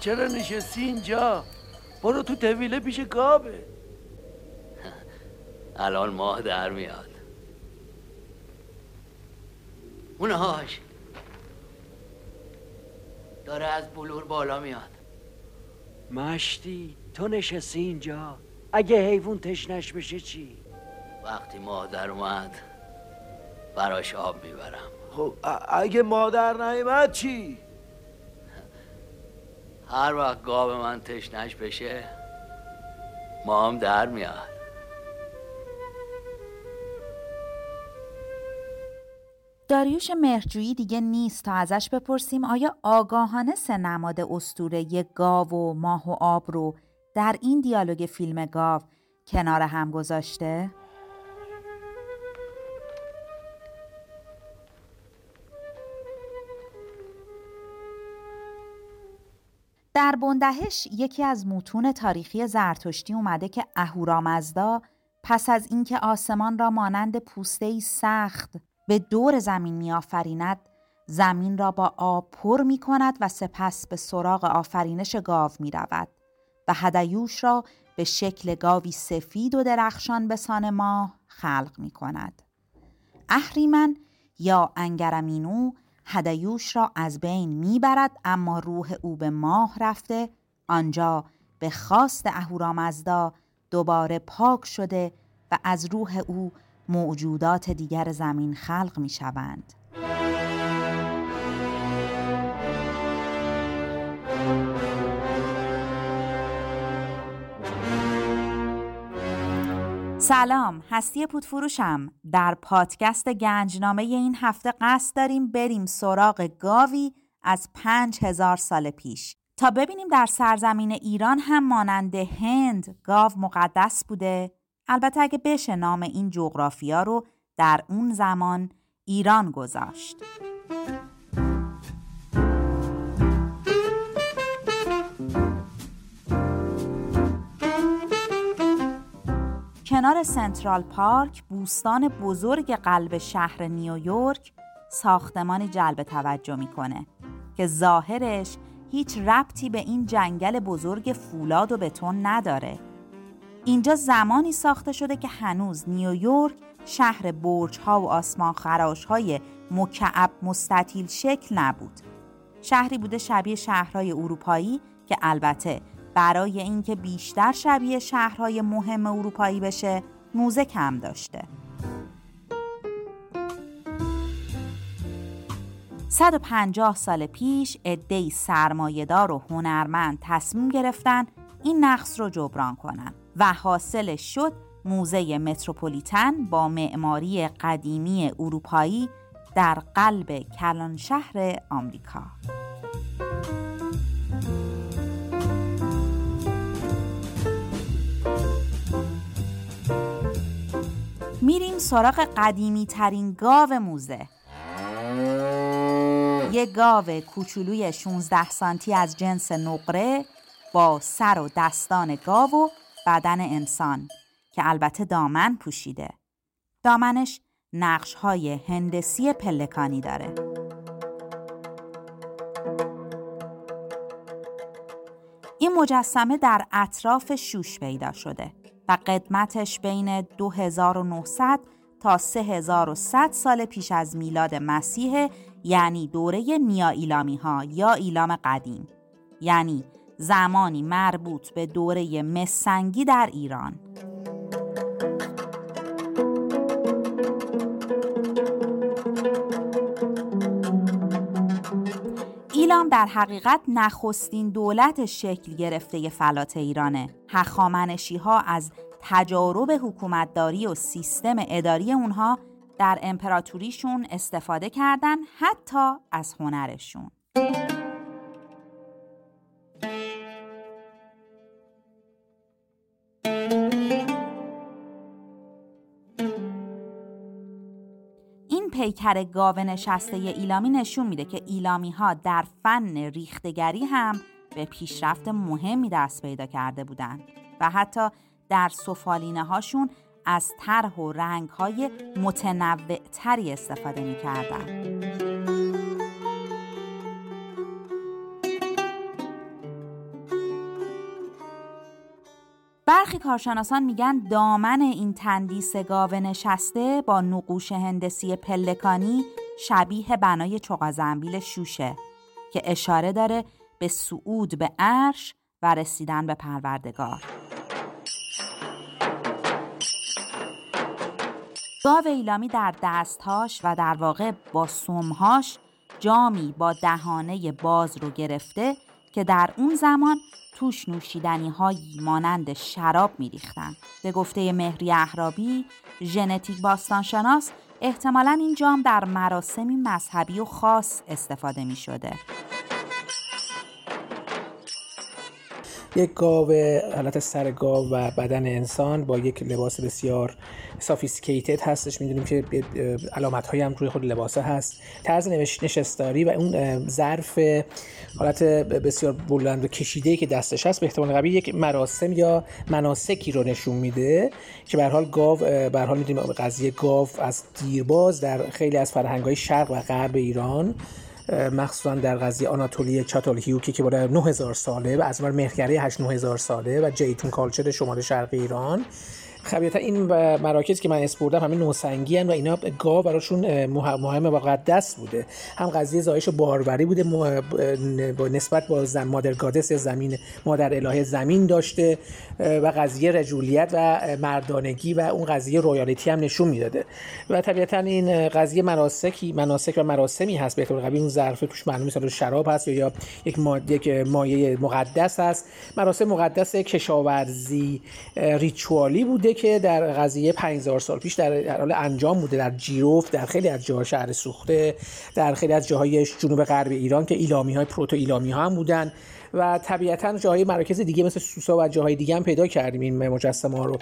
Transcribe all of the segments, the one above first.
چرا نشستی اینجا؟ برو تو طویله پیش گابه الان ماه در میاد. اونهاش داره از بلور بالا میاد. مشتی تو نشستی اینجا. اگه حیوان تشنش بشه چی؟ وقتی مادر اومد براش آب می‌برم. خب اگه مادر نیمد چی؟ هر وقت گاو من تشنش بشه ما هم در میاد داریوش مهرجویی دیگه نیست تا ازش بپرسیم آیا آگاهانه سه نماد استوره گاو و ماه و آب رو در این دیالوگ فیلم گاو کنار هم گذاشته؟ در بندهش یکی از متون تاریخی زرتشتی اومده که اهورامزدا پس از اینکه آسمان را مانند پوسته سخت به دور زمین میآفریند زمین را با آب پر می کند و سپس به سراغ آفرینش گاو می رود و هدیوش را به شکل گاوی سفید و درخشان به سان ماه خلق می کند. اهریمن یا انگرمینو هدیوش را از بین می‌برد اما روح او به ماه رفته آنجا به خواست اهورامزدا دوباره پاک شده و از روح او موجودات دیگر زمین خلق می شوند. سلام هستی پودفروشم. در پادکست گنجنامه این هفته قصد داریم بریم سراغ گاوی از پنج هزار سال پیش. تا ببینیم در سرزمین ایران هم مانند هند گاو مقدس بوده. البته اگه بشه نام این جغرافیا رو در اون زمان ایران گذاشت. کنار سنترال پارک بوستان بزرگ قلب شهر نیویورک ساختمانی جلب توجه می‌کنه که ظاهرش هیچ ربطی به این جنگل بزرگ فولاد و بتون نداره. اینجا زمانی ساخته شده که هنوز نیویورک شهر برج ها و آسمان خراش های مکعب مستطیل شکل نبود. شهری بوده شبیه شهرهای اروپایی که البته برای اینکه بیشتر شبیه شهرهای مهم اروپایی بشه موزه کم داشته 150 سال پیش عدهای سرمایهدار و هنرمند تصمیم گرفتن این نقص رو جبران کنن و حاصلش شد موزه متروپولیتن با معماری قدیمی اروپایی در قلب کلان شهر آمریکا. میریم سراغ قدیمی ترین گاو موزه. یه گاو کوچولوی 16 سانتی از جنس نقره با سر و دستان گاو و بدن انسان که البته دامن پوشیده. دامنش نقش های هندسی پلکانی داره. این مجسمه در اطراف شوش پیدا شده. و قدمتش بین 2900 تا 3100 سال پیش از میلاد مسیح یعنی دوره نیا ایلامی ها یا ایلام قدیم. یعنی زمانی مربوط به دوره مسنگی در ایران. در حقیقت نخستین دولت شکل گرفته فلات ایرانه. هخامنشی ها از تجارب حکومتداری و سیستم اداری اونها در امپراتوریشون استفاده کردن حتی از هنرشون. پیکر گاو نشسته ایلامی نشون میده که ایلامی ها در فن ریختگری هم به پیشرفت مهمی دست پیدا کرده بودند و حتی در سفالینه هاشون از طرح و رنگ های متنوع تری استفاده می‌کردن. برخی کارشناسان میگن دامن این تندیس گاوه نشسته با نقوش هندسی پلکانی شبیه بنای چقازنبیل شوشه که اشاره داره به صعود به عرش و رسیدن به پروردگار. گاو ایلامی در دستهاش و در واقع با سمهاش جامی با دهانه باز رو گرفته که در اون زمان توش نوشیدنی هایی مانند شراب میریختن. به گفته مهری احرابی ژنتیک باستانشناس احتمالا این جام در مراسمی مذهبی و خاص استفاده می شده. یک گاو حالت سر گاو و بدن انسان با یک لباس بسیار sophisticated هستش. می‌دونیم که علامت های هم روی خود لباسه هست. طرز نشستاری و اون ظرف حالت بسیار بلند و کشیده که دستش هست به احتمال قوی یک مراسم یا مناسکی رو نشون میده که به حال گاو به حال می‌دونیم قضیه گاو از دیرباز در خیلی از فرهنگ های شرق و غرب ایران مخصوصا در قضیه آناتولی چاتال هیوکی که بالای 9000 ساله و از مهرگری 8 9000 ساله و جیتون کالچر شمال شرق ایران. خبیتا این مراکز که من اسپردم همه نوسنگی هن و اینا گاو براشون مهم و مقدس بوده. هم قضیه زایش باروری بوده با نسبت با زن مادر گادس زمین مادر الهه زمین داشته و قضیه رجولیت و مردانگی و اون قضیه رویالیتی هم نشون می‌داده. و طبیعتا این قضیه مناسکی مناسک و مراسمی هست. به طور اون ظرف توش معلوم مثلا شراب هست یا یک ماده یک مایه مقدس هست. مراسم مقدس کشاورزی ریچوالی بوده. که در قضیه 5000 سال پیش در حال انجام بوده در جیروف در خیلی از جاها شهر سوخته در خیلی از جاهای جنوب غرب ایران که ایلامی های پروتو ایلامی ها هم بودن و طبیعتا جاهای مراکز دیگه مثل سوسا و جاهای دیگه هم پیدا کردیم این مجسمه ها رو.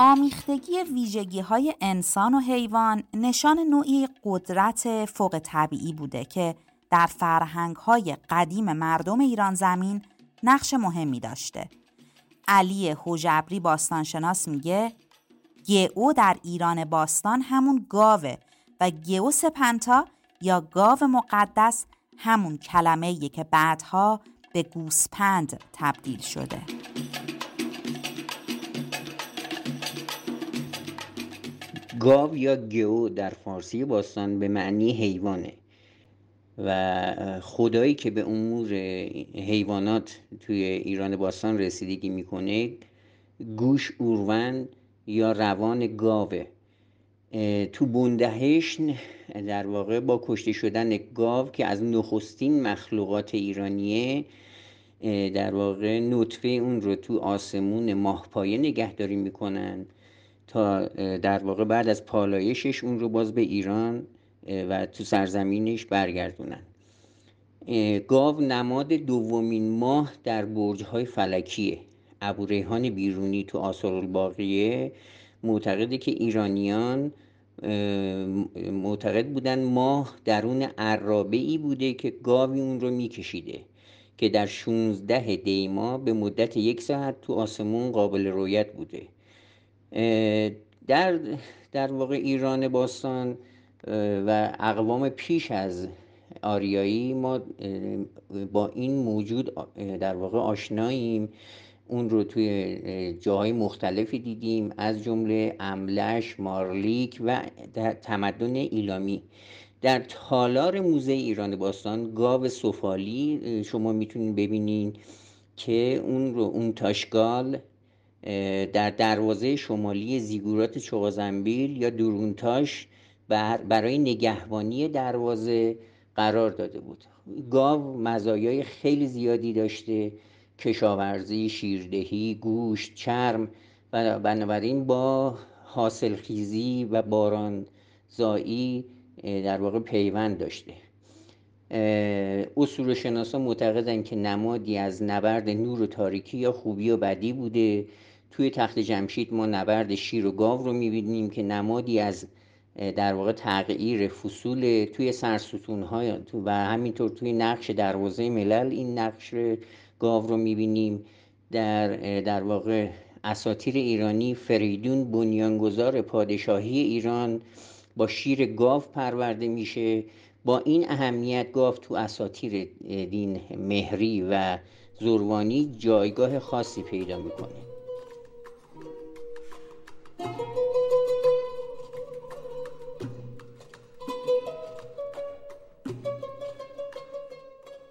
آمیختگی ویژگی های انسان و حیوان نشان نوعی قدرت فوق طبیعی بوده که در فرهنگ های قدیم مردم ایران زمین نقش مهمی داشته. علی حجبری باستانشناس میگه گئو در ایران باستان همون گاوه و گئو سپنتا یا گاو مقدس همون کلمه که بعدها به گوسپند تبدیل شده. گاو یا گو در فارسی باستان به معنی حیوانه و خدایی که به امور حیوانات توی ایران باستان رسیدگی می‌کنه گوش اورون یا روان گاوه. تو بوندهشن در واقع با کشته شدن گاو که از نخستین مخلوقات ایرانیه در واقع نطفه اون رو تو آسمون ماهپایه نگهداری می‌کنن. تا در واقع بعد از پالایشش اون رو باز به ایران و تو سرزمینش برگردونن. گاو نماد دومین ماه در برج های فلکیه. ابو ریحان بیرونی تو آثار الباقیه معتقده که ایرانیان معتقد بودن ماه درون عرابه ای بوده که گاوی اون رو میکشیده که در 16 دیما به مدت یک ساعت تو آسمون قابل رویت بوده. در در واقع ایران باستان و اقوام پیش از آریایی ما با این موجود در واقع آشناییم. اون رو توی جاهای مختلفی دیدیم از جمله املش، مارلیک و تمدن ایلامی. در تالار موزه ایران باستان گاو سفالی شما می‌تونید ببینین که اون رو اون تاشگال در دروازه شمالی زیگورات چوغازنبیل یا درونتاش برای نگهبانی دروازه قرار داده بود. گاو مزایای خیلی زیادی داشته کشاورزی، شیردهی، گوشت، چرم و بنابراین با حاصلخیزی و بارانزایی در واقع پیوند داشته. اصول شناسا معتقدند که نمادی از نبرد نور و تاریکی یا خوبی و بدی بوده. توی تخت جمشید ما نبرد شیر و گاو رو می‌بینیم که نمادی از در واقع تغییر فصول توی سرستون های و همینطور توی نقش دروازه ملل این نقش گاو رو می‌بینیم. در در واقع اساتیر ایرانی فریدون بنیانگذار پادشاهی ایران با شیر گاو پرورده میشه. با این اهمیت گاو تو اساتیر دین مهری و زروانی جایگاه خاصی پیدا می‌کنه.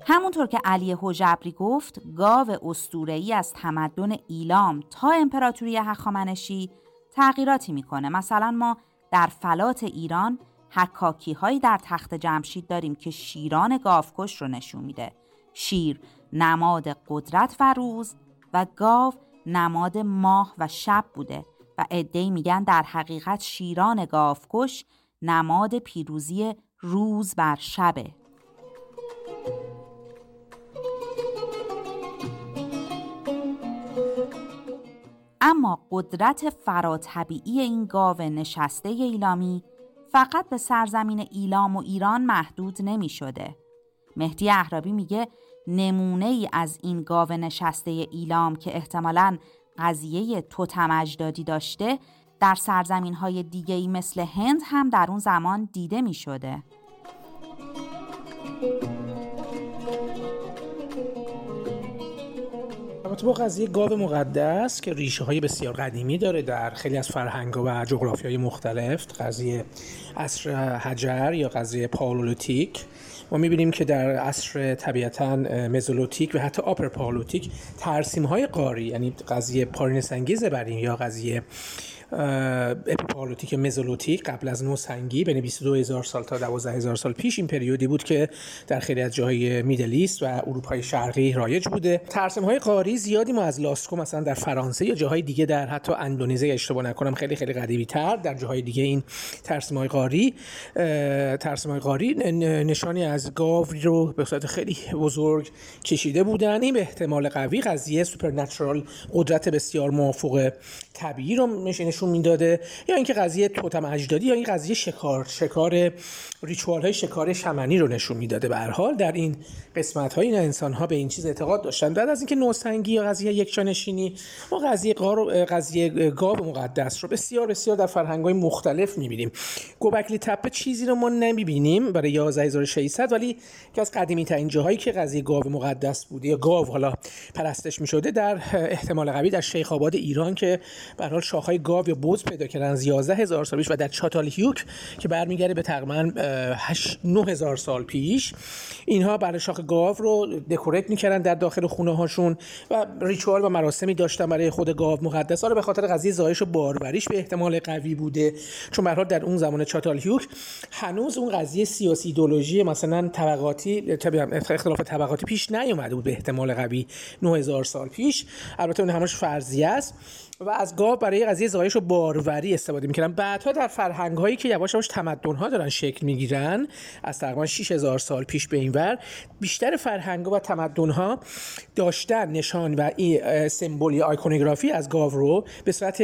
همونطور که علی حجبری گفت گاو استورهی از تمدن ایلام تا امپراتوری هخامنشی تغییراتی می‌کنه. مثلا ما در فلات ایران حکاکی هایی در تخت جمشید داریم که شیران گاوکش رو نشون میده. شیر نماد قدرت و روز و گاو نماد ماه و شب بوده و عدهای میگن در حقیقت شیران گاوکش نماد پیروزی روز بر شبه. اما قدرت فراتبیعی این گاو نشسته ایلامی فقط به سرزمین ایلام و ایران محدود نمی شده. مهدی احرابی میگه نمونه ای از این گاو نشسته ایلام که احتمالاً قضیه توتم اجدادی داشته در سرزمین های دیگه ای مثل هند هم در اون زمان دیده می شده. البته با قضیه گاو مقدس که ریشه های بسیار قدیمی داره در خیلی از فرهنگ و جغرافی های مختلف قضیه عصر حجر یا قضیه Paleolithic. ما می‌بینیم که در عصر طبیعتا Mesolithic و حتی Upper Paleolithic ترسیم های غاری یعنی قضیه پارینه سنگی بریم یا قضیه Epipaleolithic Mesolithic قبل از نو سنگی بین 22 هزار سال تا 12 هزار سال پیش این period ی بود که در خیلی از جاهای Middle East و اروپای شرقی رایج بوده. ترسیم های غاری زیادی ما از لاسکو مثلا در فرانسه یا جاهای دیگه در حتی اندونزی اشتباه نکنم خیلی خیلی قدیمی تر در جاهای دیگه این ترسیم های قاری ترسیم های قاری نشانی از گاو رو به صورت خیلی بزرگ کشیده بودن. این به احتمال قوی قضیه سوپرنچرال قدرت بسیار موافق طبیعی رو نشون می‌داده یا اینکه قضیه توتم اجدادی یا این قضیه شکار شکار ریچوال های شکار شمنی رو نشون می‌داده. به حال در این قسمت های این انسان ها به این چیز اعتقاد داشتن. بعد از اینکه نوسنگی یا قضیه یکجانشینی ما قضیه قار قضیه گاو مقدس رو بسیار بسیار در فرهنگ های مختلف می‌بینیم. گوبکلی تپه چیزی رو ما نمی‌بینیم برای 11600 ولی که از قدیمی ترین جاهایی که قضیه گاو مقدس بوده یا گاو حالا پرستش می‌شده در احتمال قوی در شیخ آباد ایران که به حال شاخهای گاو یا بوز پیدا کردن. از 11 هزار سال پیش و در چاتالیوک که برمیگرده به تقریبا 9 هزار سال پیش. اینها برای شاخ گاو رو دکوریت می‌کردن در داخل خونه هاشون و ریچوال و مراسمی داشتن برای خود گاو مقدس. رو به خاطر قضیه زایش و باروریش به احتمال قوی بوده. چون به در اون زمان چاتالیوک هنوز اون قضیه سیاسی ایدولوژی مثلا طبقاتی اختلاف طبقاتی پیش نیومده بود به احتمال قوی 9000 سال پیش. البته اون همش فرضیه است. و از گاو برای قضیه زایش و باروری استفاده می‌کردن. بعدها در فرهنگ هایی که یواش یواش تمدن ها دارن شکل می‌گیرن از تقریبا 6000 سال پیش به این ور بیشتر فرهنگ و تمدن ها داشتن نشان و این symbol ی iconography از گاو رو به صورت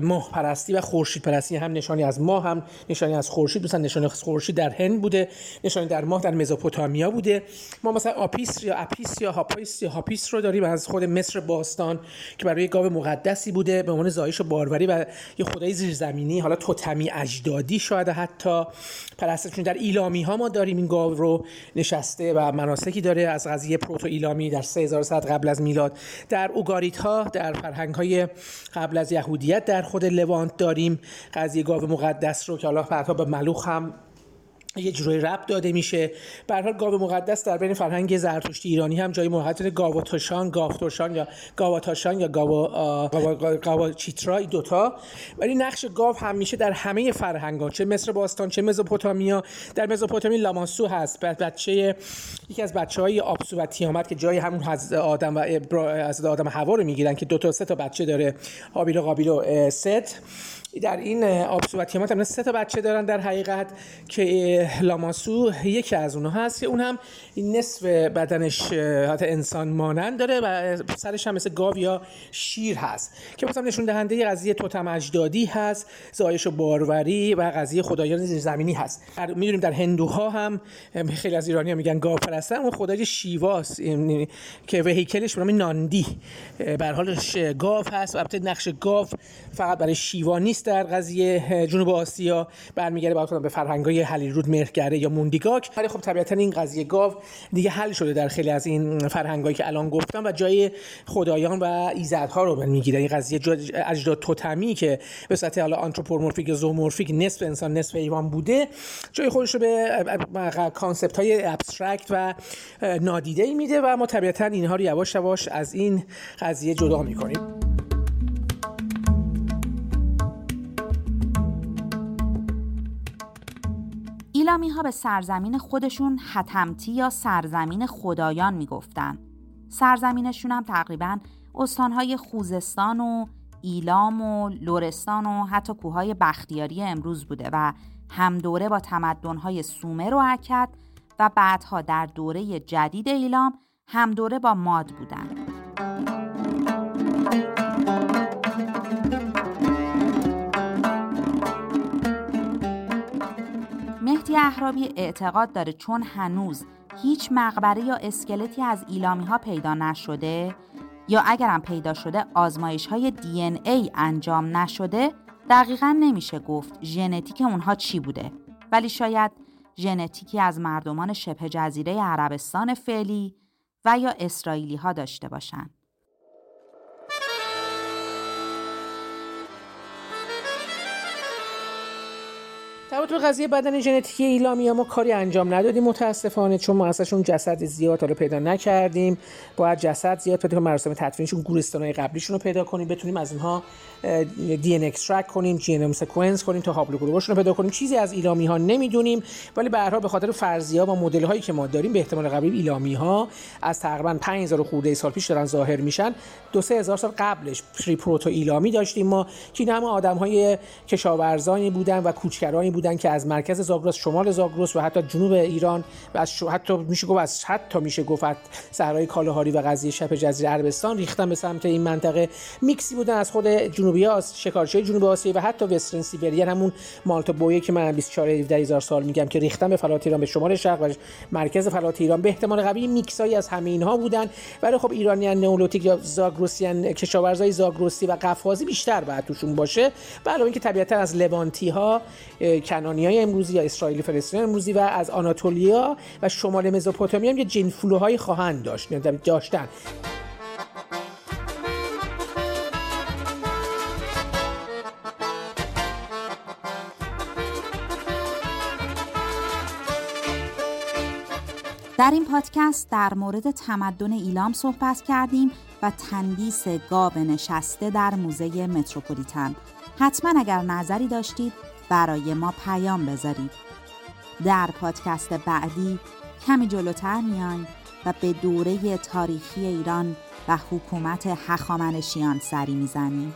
ماه پرستی و خورشید پرستی هم نشانی از ماه هم نشانی از خورشید. مثلا نشانی از خورشید در هند بوده نشانی در ماه در Mesopotamia بوده. ما مثلا آپیس یا اپیس یا هاپیس یا هاپیس رو داریم از خود مصر باستان که برای گاو مقدسی بود بوده به عنوان زایش و باروری و یه خدای زیرزمینی حالا توتمی اجدادی شاید حتی. پرستشون در ایلامی ها ما داریم این گاو رو نشسته و مناسکی داره از قضیه پروتو ایلامی در 3000 سال قبل از میلاد. در اوگاریت ها در فرهنگ های قبل از یهودیت در خود لوانت داریم قضیه گاو مقدس رو که حالا بعدها به ملوخ هم یه جوری رب داده میشه. به حال گاو مقدس در بین فرهنگ زرتشتی ایرانی هم جای محبت گاواتوشان گاوتوشان یا گاواتاشان یا گاو گاو چیترا این دوتا. ولی نقش گاو همیشه در همه فرهنگ ها چه مصر باستان چه مزوپوتامیا. در مزوپوتامی لاماسو هست. بچه یکی از بچه های آبسو و تیامت که جای همون از آدم و از آدم هوا رو می‌گیرن که دو تا سه تا بچه داره. هابیل و قابیل و ست. در این آبسوباتیامات هم سه تا بچه دارن در حقیقت که لاماسو یکی از اونها هست که اون هم نصف بدنش حالت انسان مانند داره و سرش هم مثل گاو یا شیر هست. که مثلا نشون دهنده قضیه توتم اجدادی هست زایش و باروری و قضیه خدایان زمینی هست. می‌دونیم در هندوها هم خیلی از ایرانی میگن گاو پرستن اون خدای شیواس که وهیکلش به ناندی. بر حالش گاو هست و البته نقش گاو فقط برای شیوا نیست. در قضیه جنوب آسیا برمیگرده به فرهنگای هلیرود مهرگره یا موندیگاک. ولی خب طبیعتا این قضیه گاو دیگه حل شده در خیلی از این فرهنگایی که الان گفتم و جای خدایان و ایزدها رو می‌گیره. این قضیه اجداد توتمی که به صورت حالا anthropomorphic zoomorphic نصف انسان نصف حیوان بوده جای خودش رو به concept های abstract و نادیده میده و ما طبیعتا اینها رو یواش یواش از این قضیه جدا می‌کنیم. ایلامی ها به سرزمین خودشون حتمتی یا سرزمین خدایان می‌گفتن سرزمینشون هم تقریبا استانهای خوزستان و ایلام و لورستان و حتی کوههای بختیاری امروز بوده و همدوره با تمدنهای سومر و عکد و بعدها در دوره جدید ایلام همدوره با ماد بودند. مهدی اهرابی اعتقاد داره چون هنوز هیچ مقبره یا اسکلتی از ایلامی ها پیدا نشده یا اگرم پیدا شده آزمایش های دی ای انجام نشده دقیقا نمیشه گفت ژنتیک اونها چی بوده ولی شاید ژنتیکی از مردمان شبه جزیره عربستان فعلی و یا اسرائیلی ها داشته باشند. درباره قضیه بدن ژنتیکی ایلامی ما کاری انجام ندادیم متاسفانه چون ما ازشون جسد زیاد حالا پیدا نکردیم. باید جسد زیاد پیدا کنیم مراسم تدفینشون گورستانای قبلیشون رو پیدا کنیم بتونیم از اینها DNA extract کنیم genome sequence کنیم تا haplogroup شون رو پیدا کنیم. چیزی از ایلامی ها نمی‌دونیم ولی به هر به خاطر فرضیه و مدل هایی که ما داریم به احتمال قوی ایلامی ها از تقریبا 5000 خورده سال پیش دارن ظاهر میشن. دو سه هزار سال قبلش pre proto ایلامی داشتیم ما که همه آدم های کشاورزانی بودن و کوچکرانی بودن که از مرکز زاگرس شمال زاگرس و حتی جنوب ایران و از حتی میشه گفت از حتی میشه گفت صحرای کالهاری و قضیه شبه جزیره عربستان ریختن به سمت این منطقه. میکسی بودن از خود جنوبی آس شکارچی جنوب آسیا و حتی وسترن سیبریان همون مالتا بویه که من 24 هزار سال میگم که ریختن به فلات ایران به شمال شرق و مرکز فلات ایران به احتمال قوی میکسایی از همه اینها بودن. ولی خب ایرانیان نئولیتیک یا زاگرسیان کشاورزای زاگرسی و قفقازی بیشتر بعد توشون باشه. علاوه اینکه طبیعتا از لوانتی ها کنانی های امروزی یا اسرائیلی فلسطینی امروزی و از آناتولیا و شمال مزوپوتامیا هم یه جنفلوهایی خواهند داشت داشتن. در این پادکست در مورد تمدن ایلام صحبت کردیم و تندیس گاو نشسته در موزه متروپولیتن. حتما اگر نظری داشتید برای ما پیام بذارید. در پادکست بعدی کمی جلوتر میایم و به دوره تاریخی ایران و حکومت هخامنشیان سری می‌زنیم.